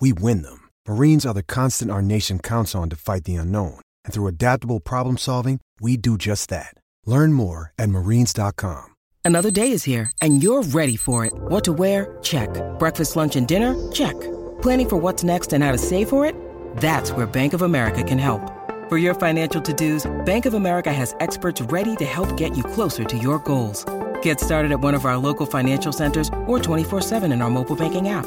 we win them. Marines are the constant our nation counts on to fight the unknown. And through adaptable problem solving, we do just that. Learn more at marines.com. Another day is here, and you're ready for it. What to wear? Check. Breakfast, lunch, and dinner? Check. Planning for what's next and how to save for it? That's where Bank of America can help. For your financial to dos, Bank of America has experts ready to help get you closer to your goals. Get started at one of our local financial centers or 24-7 in our mobile banking app.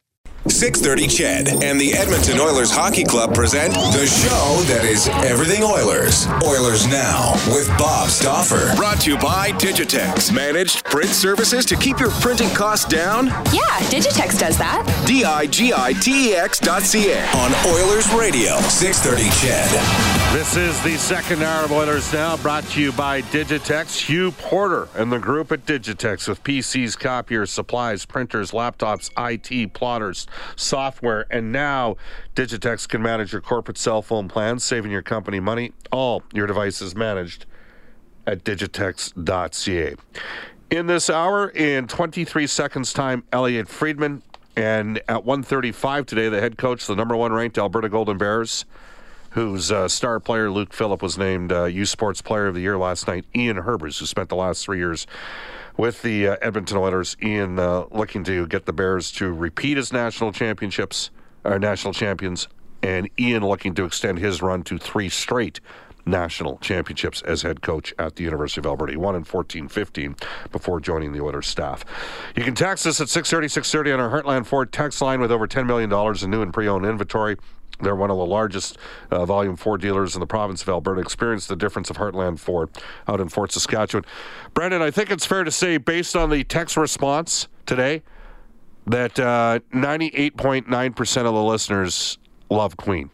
630 CHED and the Edmonton Oilers Hockey Club present the show that is everything Oilers. Oilers Now with Bob Stauffer. Brought to you by Digitex. Managed print services to keep your printing costs down? Yeah, Digitex does that. D-I-G-I-T-E-X dot C-A on Oilers Radio. 630 CHED. This is the second hour of Oilers Now, brought to you by Digitex. Hugh Porter and the group at Digitex with PCs, copiers, supplies, printers, laptops, IT, plotters, software, and now Digitex can manage your corporate cell phone plans, saving your company money. All your devices managed at digitex.ca. In this hour, in 23 seconds time, Elliot Friedman, and at 1:35 today, the head coach, the number one ranked Alberta Golden Bears, whose uh, star player Luke Philp was named uh, U Sports Player of the Year last night. Ian Herbers, who spent the last three years with the uh, Edmonton Oilers, Ian uh, looking to get the Bears to repeat as national championships, or national champions, and Ian looking to extend his run to three straight national championships as head coach at the University of Alberta. He won in 14-15 before joining the Oilers staff. You can text us at 630, 630 on our Heartland Ford text line with over $10 million in new and pre-owned inventory. They're one of the largest uh, volume Ford dealers in the province of Alberta. Experience the difference of Heartland Ford out in Fort Saskatchewan. Brandon, I think it's fair to say, based on the text response today, that uh, 98.9% of the listeners love Queen.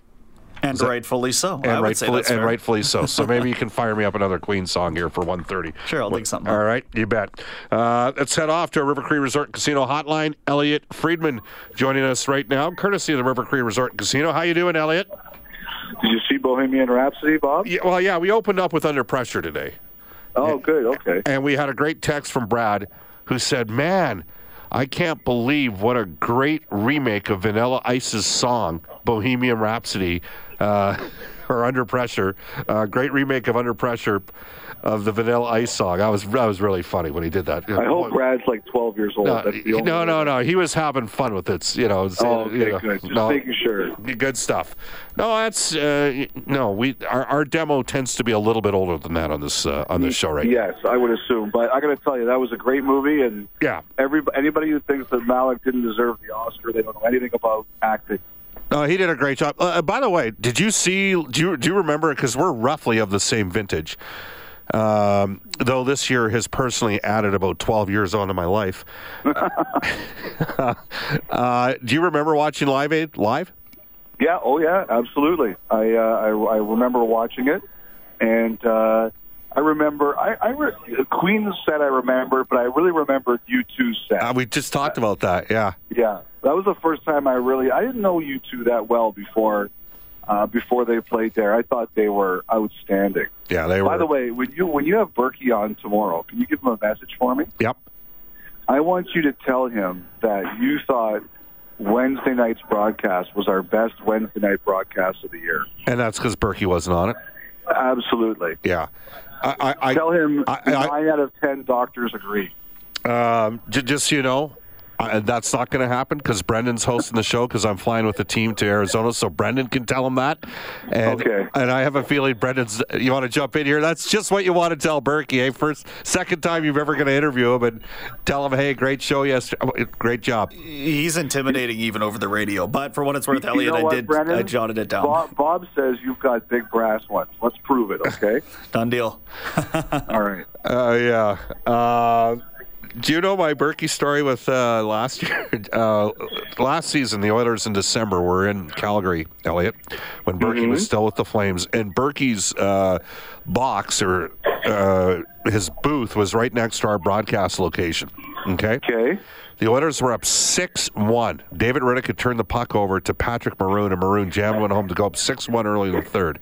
And rightfully so. And rightfully, and rightfully so. So maybe you can fire me up another Queen song here for 130. Sure, I'll dig something. All right, you bet. Uh, let's head off to our River Cree Resort Casino hotline. Elliot Friedman joining us right now, courtesy of the River Cree Resort Casino. How you doing, Elliot? Did you see Bohemian Rhapsody, Bob? Yeah, well, yeah, we opened up with Under Pressure today. Oh, good. Okay. And we had a great text from Brad who said, Man, I can't believe what a great remake of Vanilla Ice's song, Bohemian Rhapsody, uh, or Under Pressure. Uh, great remake of Under Pressure of the Vanilla Ice song. I was that was really funny when he did that. I hope Brad's like 12 years old. No, That's the only no, no, no. He was having fun with it. You know. Oh, okay, you know, good. Just no, making sure. Good stuff. No, that's uh, no. We our, our demo tends to be a little bit older than that on this uh, on this show, right? Yes, I would assume. But I got to tell you, that was a great movie, and Yeah. every anybody who thinks that Malek didn't deserve the Oscar, they don't know anything about acting. No, he did a great job. Uh, by the way, did you see? Do you do you remember? Because we're roughly of the same vintage. Um, though this year has personally added about 12 years onto my life. uh, do you remember watching Live Aid live? Yeah. Oh, yeah. Absolutely. I uh, I, I remember watching it, and uh, I remember I, I re- Queen set I remember, but I really remembered U two set. Uh, we just talked about that. Yeah. Yeah, that was the first time I really I didn't know you two that well before uh, before they played there. I thought they were outstanding. Yeah, they were. By the way, when you when you have Berkey on tomorrow, can you give him a message for me? Yep. I want you to tell him that you thought Wednesday night's broadcast was our best Wednesday night broadcast of the year. And that's because Berkey wasn't on it. Absolutely. Yeah. I, I, Tell him I- nine out of ten doctors agree. Um, j- just so you know, Uh, that's not going to happen because Brendan's hosting the show because I'm flying with the team to Arizona, so Brendan can tell him that. And, Okay. And I have a feeling Brendan's. You want to jump in here? That's just what you want to tell Berkey. Eh? First, second time you've ever going to interview him and tell him, "Hey, great show yesterday. Great job." He's intimidating even over the radio. But for what it's worth, You Elliot, know I what, did. Brendan? I jotted it down. Bob, Bob says you've got big brass ones. Let's prove it, okay? Done deal. All right. Uh, yeah. Uh, do you know my Berkey story with uh, last year? Uh, last season, the Oilers in December were in Calgary, Elliot, when Berkey was still with the Flames, and Berkey's uh, box or uh, his booth was right next to our broadcast location. Okay. Okay. The Oilers were up 6 1. David Riddick had turned the puck over to Patrick Maroon, and Maroon jammed one home to go up 6 1 early in the third.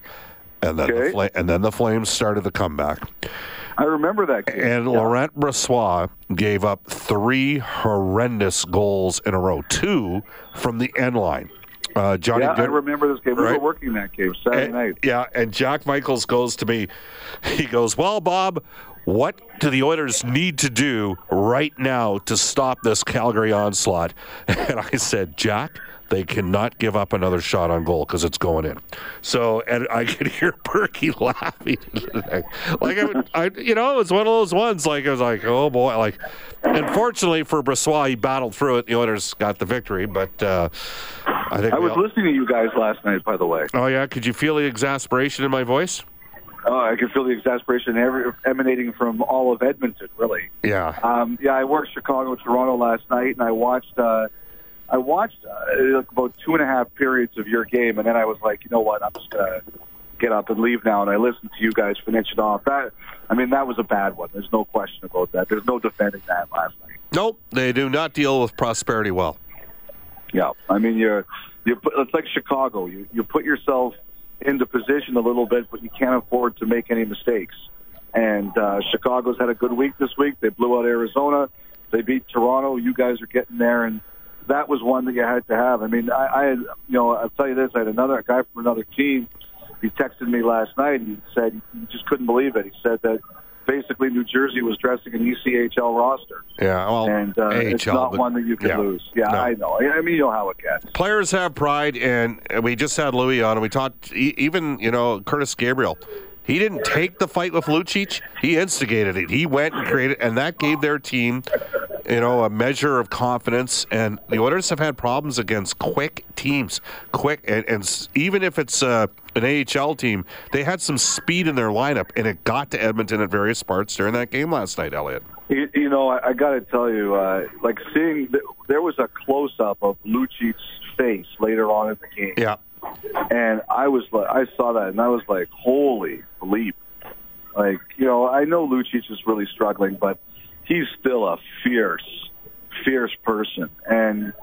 And then, the Okay. Fla- and then the Flames started the comeback. I remember that game. And Yeah. Laurent Brossoit gave up three horrendous goals in a row, two from the end line. Uh, Johnny Yeah, I remember this game. We Right. were working that game Saturday and- night. Yeah, and Jack Michaels goes to me. He goes, Well, Bob, what do the Oilers need to do right now to stop this Calgary onslaught? And I said, Jack, they cannot give up another shot on goal because it's going in. So, and I could hear Berkey laughing. like, I, I, you know, it was one of those ones. Like, I was like, oh boy. Like, unfortunately for Brossoit, he battled through it. The Oilers got the victory, but uh, I think I was all- listening to you guys last night, by the way. Oh yeah, could you feel the exasperation in my voice? Oh, I could feel the exasperation emanating from all of Edmonton, really. Yeah. Um, yeah, I worked Chicago, Toronto last night, and I watched. Uh, I watched uh, like about two and a half periods of your game, and then I was like, you know what? I'm just gonna get up and leave now. And I listened to you guys finish it off. That, I mean, that was a bad one. There's no question about that. There's no defending that last night. Nope, they do not deal with prosperity well. Yeah, I mean, you're you. put- It's like Chicago. You you put yourself into position a little bit, but you can't afford to make any mistakes. And uh, Chicago's had a good week this week. They blew out Arizona. They beat Toronto. You guys are getting there, and that was one that you had to have. I mean, I, I had, you know, I'll tell you this: I had another guy from another team. He texted me last night. and He said he just couldn't believe it. He said that basically New Jersey was dressing an ECHL roster, Yeah, well, and uh, it's not but- one that you can yeah. lose. Yeah, No. I know. I mean, you know how it gets. Players have pride, and we just had Louis on, and we talked. Even you know Curtis Gabriel, he didn't take the fight with Lucic. He instigated it. He went and created, and that gave their team, you know, a measure of confidence. And the Oilers have had problems against quick teams, quick, and, and even if it's uh, an AHL team, they had some speed in their lineup, and it got to Edmonton at various parts during that game last night. Elliot. You, you know, I, I got to tell you, uh, like seeing th- there was a close up of Lucic's face later on in the game, Yeah. and I was like, I saw that, and I was like, holy bleep! Like, you know, I know Lucic is really struggling, but he's still a fierce, fierce person, and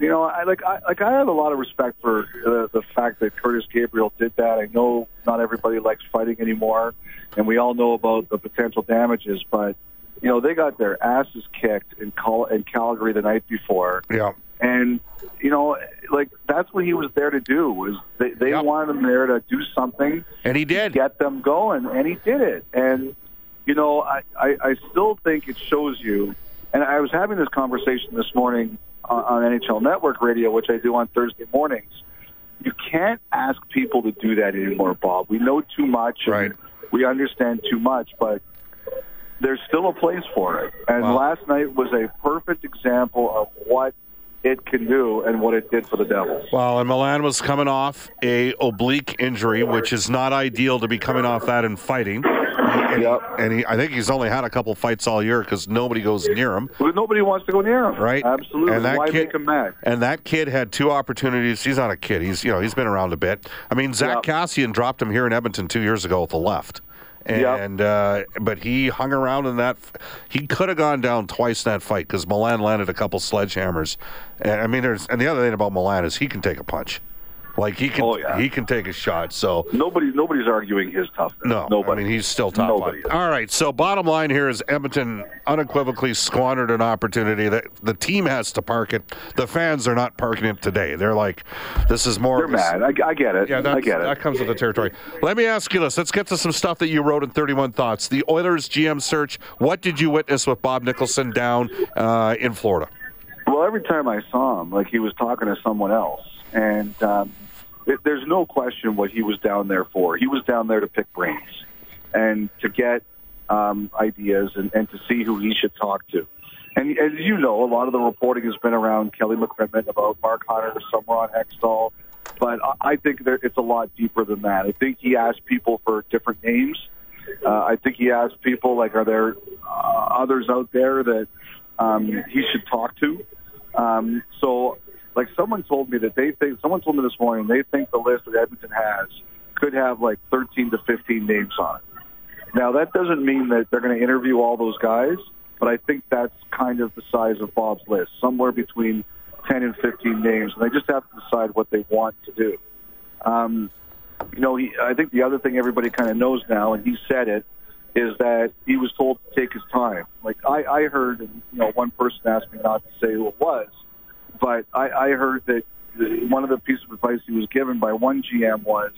you know, I like, I like, I have a lot of respect for uh, the fact that Curtis Gabriel did that. I know not everybody likes fighting anymore, and we all know about the potential damages, but you know, they got their asses kicked in, Cal- in Calgary the night before, Yeah. and you know, like that's what he was there to do. Was they, they wanted him there to do something, And he did. get them going, and he did it. And you know, I, I, I still think it shows you. And I was having this conversation this morning on, on NHL Network Radio, which I do on Thursday mornings. You can't ask people to do that anymore, Bob. We know too much, Right. we understand too much, but there's still a place for it. And Wow. last night was a perfect example of what it can do and what it did for the Devils. Well, and Milan was coming off a oblique injury, which is not ideal to be coming off that and fighting. And, Yep. he, and he, I think he's only had a couple fights all year because nobody goes near him. But nobody wants to go near him. Right, Absolutely. And that Why kid, make him mad? And that kid had two opportunities. He's not a kid. He's you know he's been around a bit. I mean, Zach Yep. Kassian dropped him here in Edmonton two years ago with the left. Yep. And uh, but he hung around in that. He could have gone down twice in that fight because Milan landed a couple sledgehammers. And I mean, there's and the other thing about Milan is he can take a punch. Like he can, Oh, yeah. he can take a shot. So Nobody, nobody's arguing his toughness. no, nobody. I mean, he's still top Nobody five. is. All right. So bottom line here is Edmonton unequivocally squandered an opportunity that the team has to park it. The fans are not parking it today. They're like, this is more. They're of a s- mad. I, I get it. Yeah, I get it. that comes with the territory. Let me ask you this. Let's get to some stuff that you wrote in 31 Thoughts. The Oilers GM search. What did you witness with Bob Nicholson down uh, in Florida? Well, every time I saw him, like he was talking to someone else, and um, there's no question what he was down there for. He was down there to pick brains and to get um, ideas and, and to see who he should talk to. And as you know, a lot of the reporting has been around Kelly McCrimmon about Mark Hunter, somewhere on Hextall. But I think that it's a lot deeper than that. I think he asked people for different names. Uh, I think he asked people like, are there uh, others out there that um, he should talk to? Um, so, like someone told me that they think, someone told me this morning, they think the list that Edmonton has could have like 13 to 15 names on it. Now, that doesn't mean that they're going to interview all those guys, but I think that's kind of the size of Bob's list, somewhere between 10 and 15 names, and they just have to decide what they want to do. Um, you know, he, I think the other thing everybody kind of knows now, and he said it, is that he was told to take his time. Like I, I heard, you know, one person asked me not to say who it was, but I, I heard that one of the pieces of advice he was given by one GM was,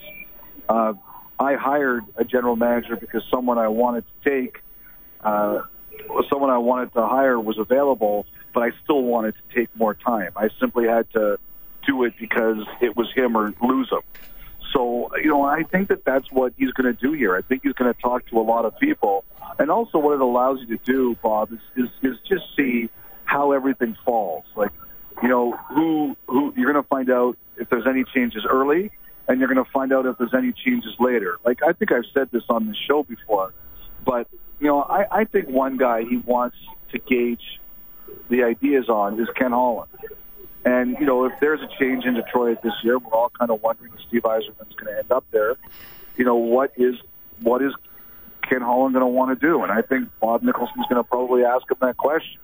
uh, I hired a general manager because someone I wanted to take, uh, someone I wanted to hire was available, but I still wanted to take more time. I simply had to do it because it was him or lose him. So, you know, I think that that's what he's going to do here. I think he's going to talk to a lot of people. And also what it allows you to do, Bob, is, is, is just see how everything falls. Like, you know, who, who you're going to find out if there's any changes early and you're going to find out if there's any changes later. Like I think I've said this on the show before, but you know, I, I think one guy he wants to gauge the ideas on is Ken Holland. And you know, if there's a change in Detroit this year, we're all kind of wondering if Steve Yzerman's going to end up there. You know, what is what is Ken Holland going to want to do? And I think Bob Nicholson's going to probably ask him that question.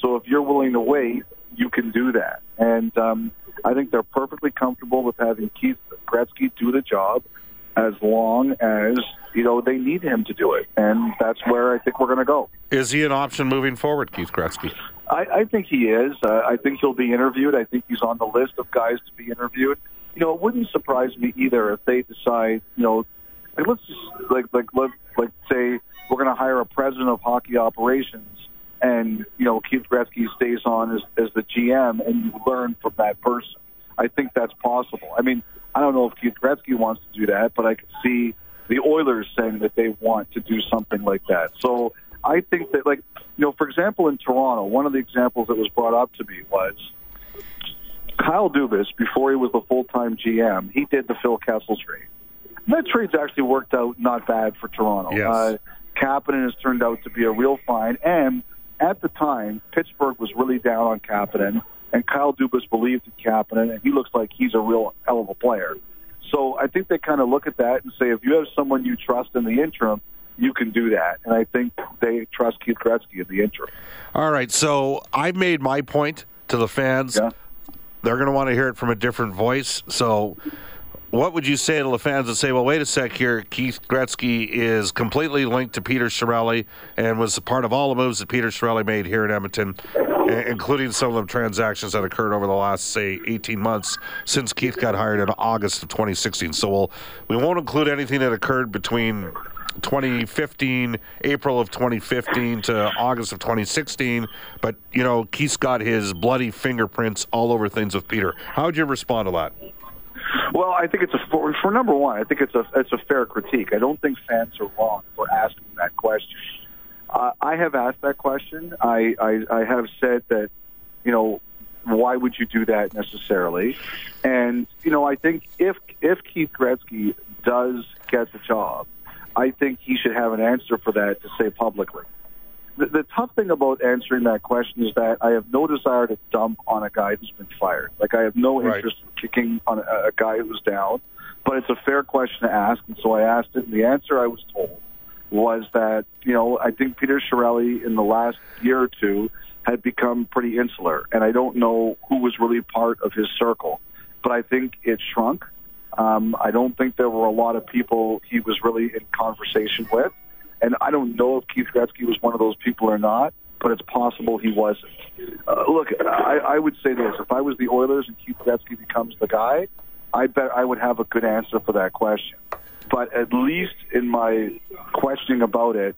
So if you're willing to wait, you can do that. And um, I think they're perfectly comfortable with having Keith Gretzky do the job as long as you know they need him to do it, and that's where I think we're going to go. Is he an option moving forward, Keith Gretzky? I, I think he is. Uh, I think he'll be interviewed. I think he's on the list of guys to be interviewed. You know, it wouldn't surprise me either if they decide, you know, like let's just like like let like say we're going to hire a president of hockey operations, and you know Keith Gretzky stays on as as the GM, and you learn from that person. I think that's possible. I mean, I don't know if Keith Gretzky wants to do that, but I could see the Oilers saying that they want to do something like that. So I think that, like, you know, for example, in Toronto, one of the examples that was brought up to me was Kyle Dubas, before he was the full-time GM, he did the Phil Kessel trade. And that trade's actually worked out not bad for Toronto. Yes. Uh, Kapanen has turned out to be a real find, and at the time, Pittsburgh was really down on Kapanen and Kyle Dubas believed in Kapanen, and he looks like he's a real hell of a player. So I think they kind of look at that and say, if you have someone you trust in the interim, you can do that. And I think they trust Keith Gretzky in the interim. All right, so I've made my point to the fans. Yeah. They're going to want to hear it from a different voice. So what would you say to the fans that say, well, wait a sec here, Keith Gretzky is completely linked to Peter Chiarelli and was a part of all the moves that Peter Chiarelli made here in Edmonton, including some of the transactions that occurred over the last, say, 18 months since Keith got hired in August of 2016. So we'll, we won't include anything that occurred between 2015, April of 2015 to August of 2016. But, you know, Keith's got his bloody fingerprints all over things with Peter. How would you respond to that? Well, I think it's a for, for number one. I think it's a it's a fair critique. I don't think fans are wrong for asking that question. Uh, I have asked that question. I, I I have said that, you know, why would you do that necessarily? And you know, I think if if Keith Gretzky does get the job, I think he should have an answer for that to say publicly. The, the tough thing about answering that question is that I have no desire to dump on a guy who's been fired. Like I have no Right. interest in kicking on a, a guy who's down. But it's a fair question to ask, and so I asked it. And the answer I was told was that you know I think Peter Chiarelli in the last year or two had become pretty insular, and I don't know who was really part of his circle, but I think it shrunk. Um, I don't think there were a lot of people he was really in conversation with. And I don't know if Keith Gretzky was one of those people or not, but it's possible he wasn't. Uh, look, I, I would say this: if I was the Oilers and Keith Gretzky becomes the guy, I bet I would have a good answer for that question. But at least in my questioning about it,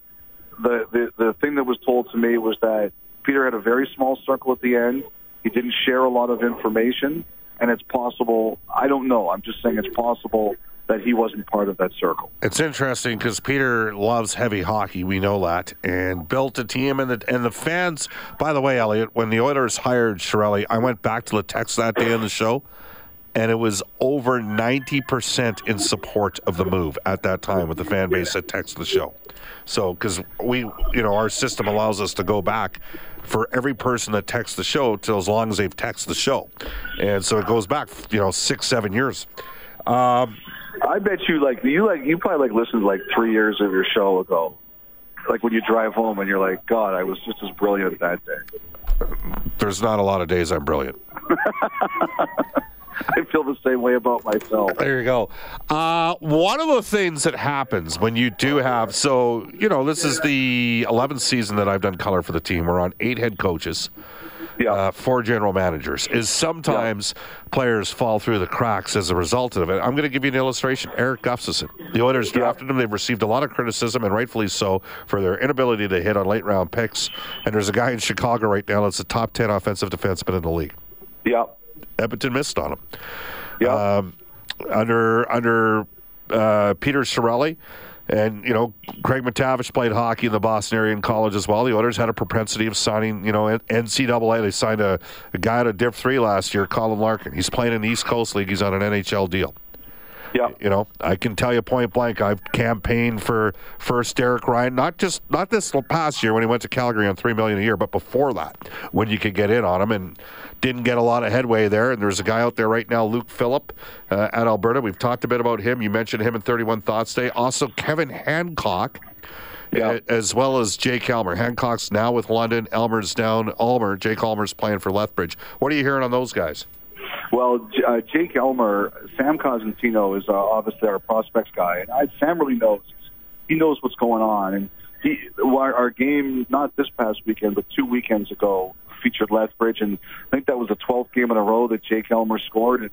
the, the the thing that was told to me was that Peter had a very small circle at the end. He didn't share a lot of information, and it's possible. I don't know. I'm just saying it's possible that he wasn't part of that circle. It's interesting because Peter loves heavy hockey. We know that, and built a team, and the and the fans. By the way, Elliot, when the Oilers hired Chiarelli, I went back to the text that day in the show, and it was over ninety percent in support of the move at that time with the fan base that texted the show. So, because we, you know, our system allows us to go back for every person that texts the show till as long as they've texted the show, and so it goes back, you know, six, seven years. Um, I bet you like you like you probably like listened to like three years of your show ago, like when you drive home and you're like, God, I was just as brilliant that day. There's not a lot of days I'm brilliant. I feel the same way about myself. There you go. Uh, one of the things that happens when you do have so you know this is the 11th season that I've done color for the team. We're on eight head coaches. Yeah. Uh, four general managers is sometimes yeah. players fall through the cracks as a result of it. I'm going to give you an illustration. Erik Gustafsson. The Oilers drafted him. They've received a lot of criticism, and rightfully so, for their inability to hit on late round picks. And there's a guy in Chicago right now that's a top 10 offensive defenseman in the league. Yeah. Edmonton missed on him. Yeah. Um, under under uh, Peter Chiarelli, and you know, Craig MacTavish played hockey in the Boston area in college as well. The Oilers had a propensity of signing, you know, NCAA. They signed a, a guy out of Div three last year, Colin Larkin. He's playing in the East Coast League. He's on an NHL deal. Yeah. You know, I can tell you point blank, I've campaigned for first Derek Ryan, not just not this past year when he went to Calgary on three million a year, but before that, when you could get in on him and didn't get a lot of headway there. And there's a guy out there right now, Luke Philp uh, at Alberta. We've talked a bit about him. You mentioned him in 31 Thoughts Day. Also, Kevin Hancock. Yeah. As well as Jake Elmer. Hancock's now with London. Elmer's down. Elmer, Jake Elmer's playing for Lethbridge. What are you hearing on those guys? Well, uh, Jake Elmer, Sam Cosentino is uh, obviously our prospects guy, and I, Sam really knows. He knows what's going on, and he, our, our game not this past weekend, but two weekends ago featured Lethbridge, and I think that was the 12th game in a row that Jake Elmer scored, and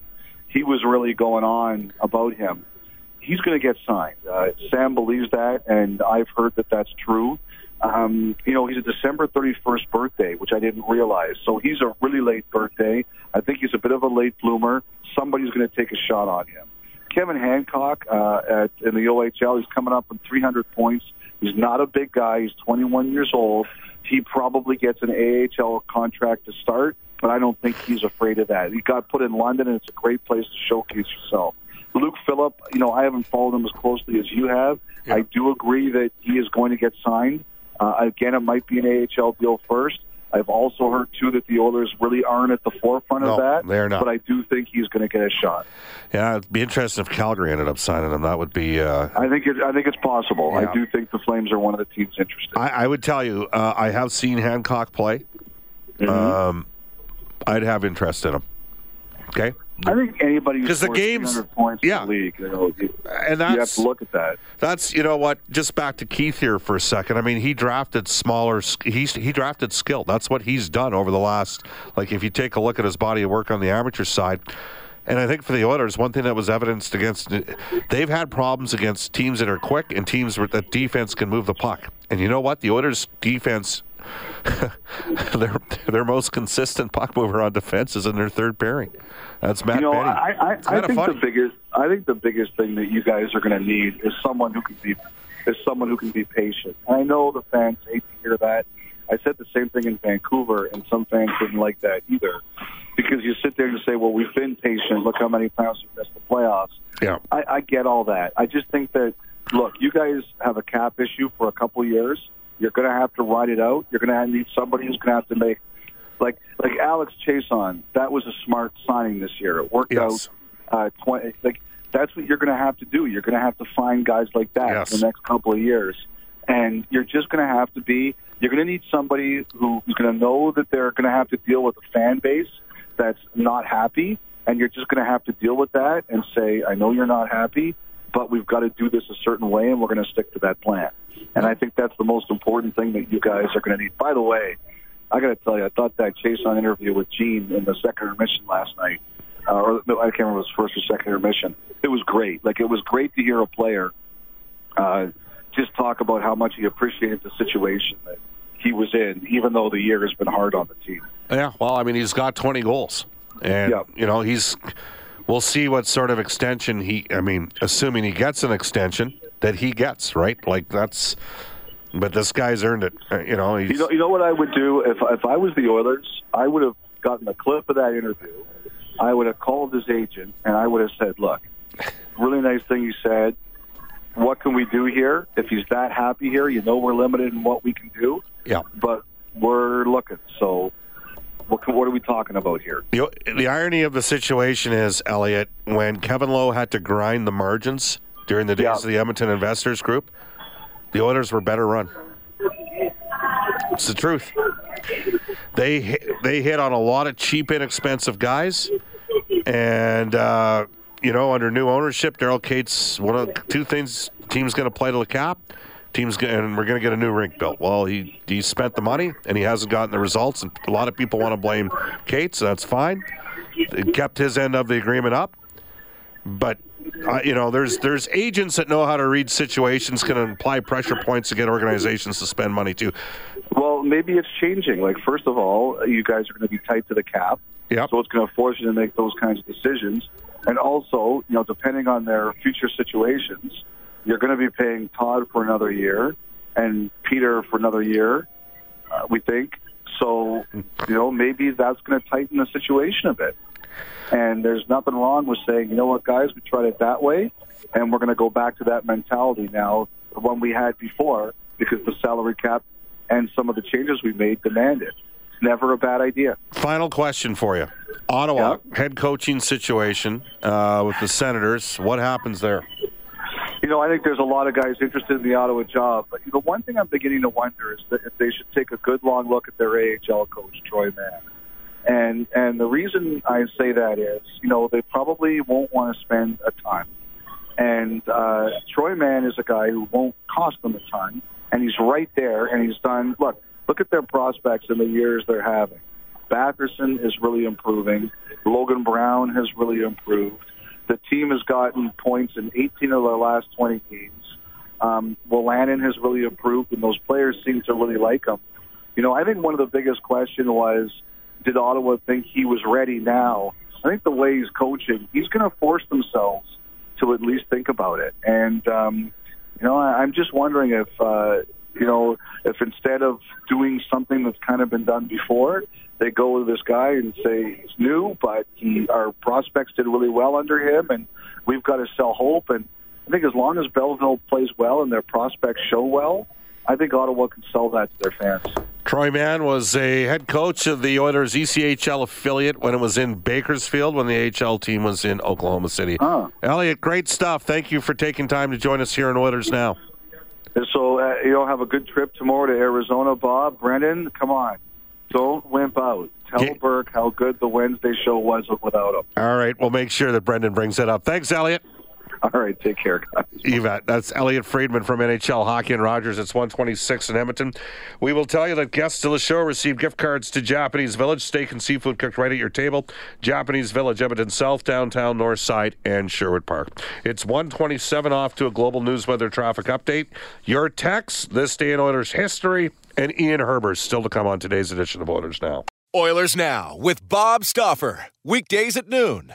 he was really going on about him. He's going to get signed. Uh, Sam believes that, and I've heard that that's true. Um, you know, he's a December 31st birthday, which I didn't realize. So he's a really late birthday. I think he's a bit of a late bloomer. Somebody's going to take a shot on him. Kevin Hancock uh, at, in the OHL, he's coming up on 300 points. He's not a big guy. He's 21 years old. He probably gets an AHL contract to start, but I don't think he's afraid of that. He got put in London, and it's a great place to showcase yourself. Luke Philp, you know, I haven't followed him as closely as you have. Yeah. I do agree that he is going to get signed. Uh, again, it might be an AHL deal first. I've also heard too that the Oilers really aren't at the forefront no, of that. They're not. But I do think he's going to get a shot. Yeah, it'd be interesting if Calgary ended up signing him. That would be. Uh, I think it, I think it's possible. Yeah. I do think the Flames are one of the teams interested. I, I would tell you, uh, I have seen Hancock play. Mm-hmm. Um, I'd have interest in him. Okay. I think anybody because the games, points yeah, in the league, you know, and that's, you have to look at that. That's you know what. Just back to Keith here for a second. I mean, he drafted smaller. He's he drafted skill. That's what he's done over the last. Like if you take a look at his body of work on the amateur side. And I think for the Oilers, one thing that was evidenced against, they've had problems against teams that are quick and teams that defense can move the puck. And you know what? The Oilers' defense their their most consistent puck mover on defense is in their third pairing. That's Matt you know. I, I, I think the biggest I think the biggest thing that you guys are going to need is someone who can be is someone who can be patient. And I know the fans hate to hear that. I said the same thing in Vancouver, and some fans didn't like that either. Because you sit there and say, "Well, we've been patient. Look how many times we've missed the playoffs." Yeah, I, I get all that. I just think that look, you guys have a cap issue for a couple years you're going to have to ride it out. You're going to need somebody who's going to have to make, like like Alex Chiasson. That was a smart signing this year. It worked yes. out. Uh, 20, like that's what you're going to have to do. You're going to have to find guys like that yes. in the next couple of years, and you're just going to have to be. You're going to need somebody who's going to know that they're going to have to deal with a fan base that's not happy, and you're just going to have to deal with that and say, "I know you're not happy, but we've got to do this a certain way, and we're going to stick to that plan." And I think that's the most important thing that you guys are going to need. By the way, I got to tell you, I thought that Chiasson interview with Gene in the second intermission last night, uh, or no, I can't remember if it was first or second intermission. It was great. Like it was great to hear a player uh, just talk about how much he appreciated the situation that he was in, even though the year has been hard on the team. Yeah, well, I mean, he's got 20 goals. And, Yeah. you know, he's. We'll see what sort of extension he. I mean, assuming he gets an extension, that he gets, right? Like, that's. But this guy's earned it. Uh, You know, he's. You know, you know what I would do if if I was the Oilers? I would have gotten a clip of that interview. I would have called his agent and I would have said, "Look, really nice thing you said. What can we do here? If he's that happy here, you know we're limited in what we can do, yeah. but we're looking. So, what what are we talking about here? The, the irony of the situation is, Elliot, when Kevin Lowe had to grind the margins during the days Yeah. of the Edmonton Investors Group, the Oilers were better run. It's the truth. They hit- they hit on a lot of cheap, inexpensive guys, and uh, you know, under new ownership, Daryl Katz, one of the two things team's going to play to the cap. Team's and we're going to get a new rink built. Well, he he spent the money and he hasn't gotten the results, and a lot of people want to blame Katz. That's fine. He kept his end of the agreement up, but uh, you know, there's there's agents that know how to read situations, can apply pressure points to get organizations to spend money too. Well, maybe it's changing. Like, first of all, you guys are going to be tight to the cap. Yep. So it's going to force you to make those kinds of decisions. And also, you know, depending on their future situations, you're going to be paying Todd for another year and Peter for another year, uh, we think. So, you know, maybe that's going to tighten the situation a bit. And there's nothing wrong with saying, you know what, guys, we tried it that way, and we're going to go back to that mentality now, the one we had before, because the salary cap and some of the changes we made demand it. It's never a bad idea. Final question for you: Ottawa head coaching situation uh, with the Senators. What happens there? You know, I think there's a lot of guys interested in the Ottawa job, but know, one thing I'm beginning to wonder is that if they should take a good long look at their AHL coach, Troy Mann. And and the reason I say that is, you know, they probably won't want to spend a ton. And uh, Troy Mann is a guy who won't cost them a ton, and he's right there, and he's done. Look, look at their prospects in the years they're having. Batherson is really improving. Logan Brown has really improved. The team has gotten points in 18 of their last 20 games. Um, Wolanin has really improved, and those players seem to really like him. You know, I think one of the biggest question was, did Ottawa think he was ready now? I think the way he's coaching, he's going to force themselves to at least think about it. And um, you know, I, I'm just wondering if uh, you know if instead of doing something that's kind of been done before, they go with this guy and say he's new, but he our prospects did really well under him, and we've got to sell hope. And I think as long as Belleville plays well and their prospects show well, I think Ottawa can sell that to their fans. Troy Mann was a head coach of the Oilers ECHL affiliate when it was in Bakersfield, when the AHL team was in Oklahoma City. Ah. Elliot, great stuff. Thank you for taking time to join us here in Oilers Now. And so uh, you know, have a good trip tomorrow to Arizona, Bob. Brendan, come on, don't wimp out. Tell Yeah. Burke how good the Wednesday show was without him. All right, we'll make sure that Brendan brings it up. Thanks, Elliot. All right, take care, guys. Yvette. That's Elliot Friedman from NHL Hockey and Rogers. It's 126 in Edmonton. We will tell you that guests to the show receive gift cards to Japanese Village. Steak and seafood cooked right at your table. Japanese Village, Edmonton South, downtown, North Side, and Sherwood Park. It's 127 off to a global news weather traffic update. Your text, this day in Oilers history, and Ian Herbers still to come on today's edition of Oilers Now. Oilers Now with Bob Stauffer. Weekdays at noon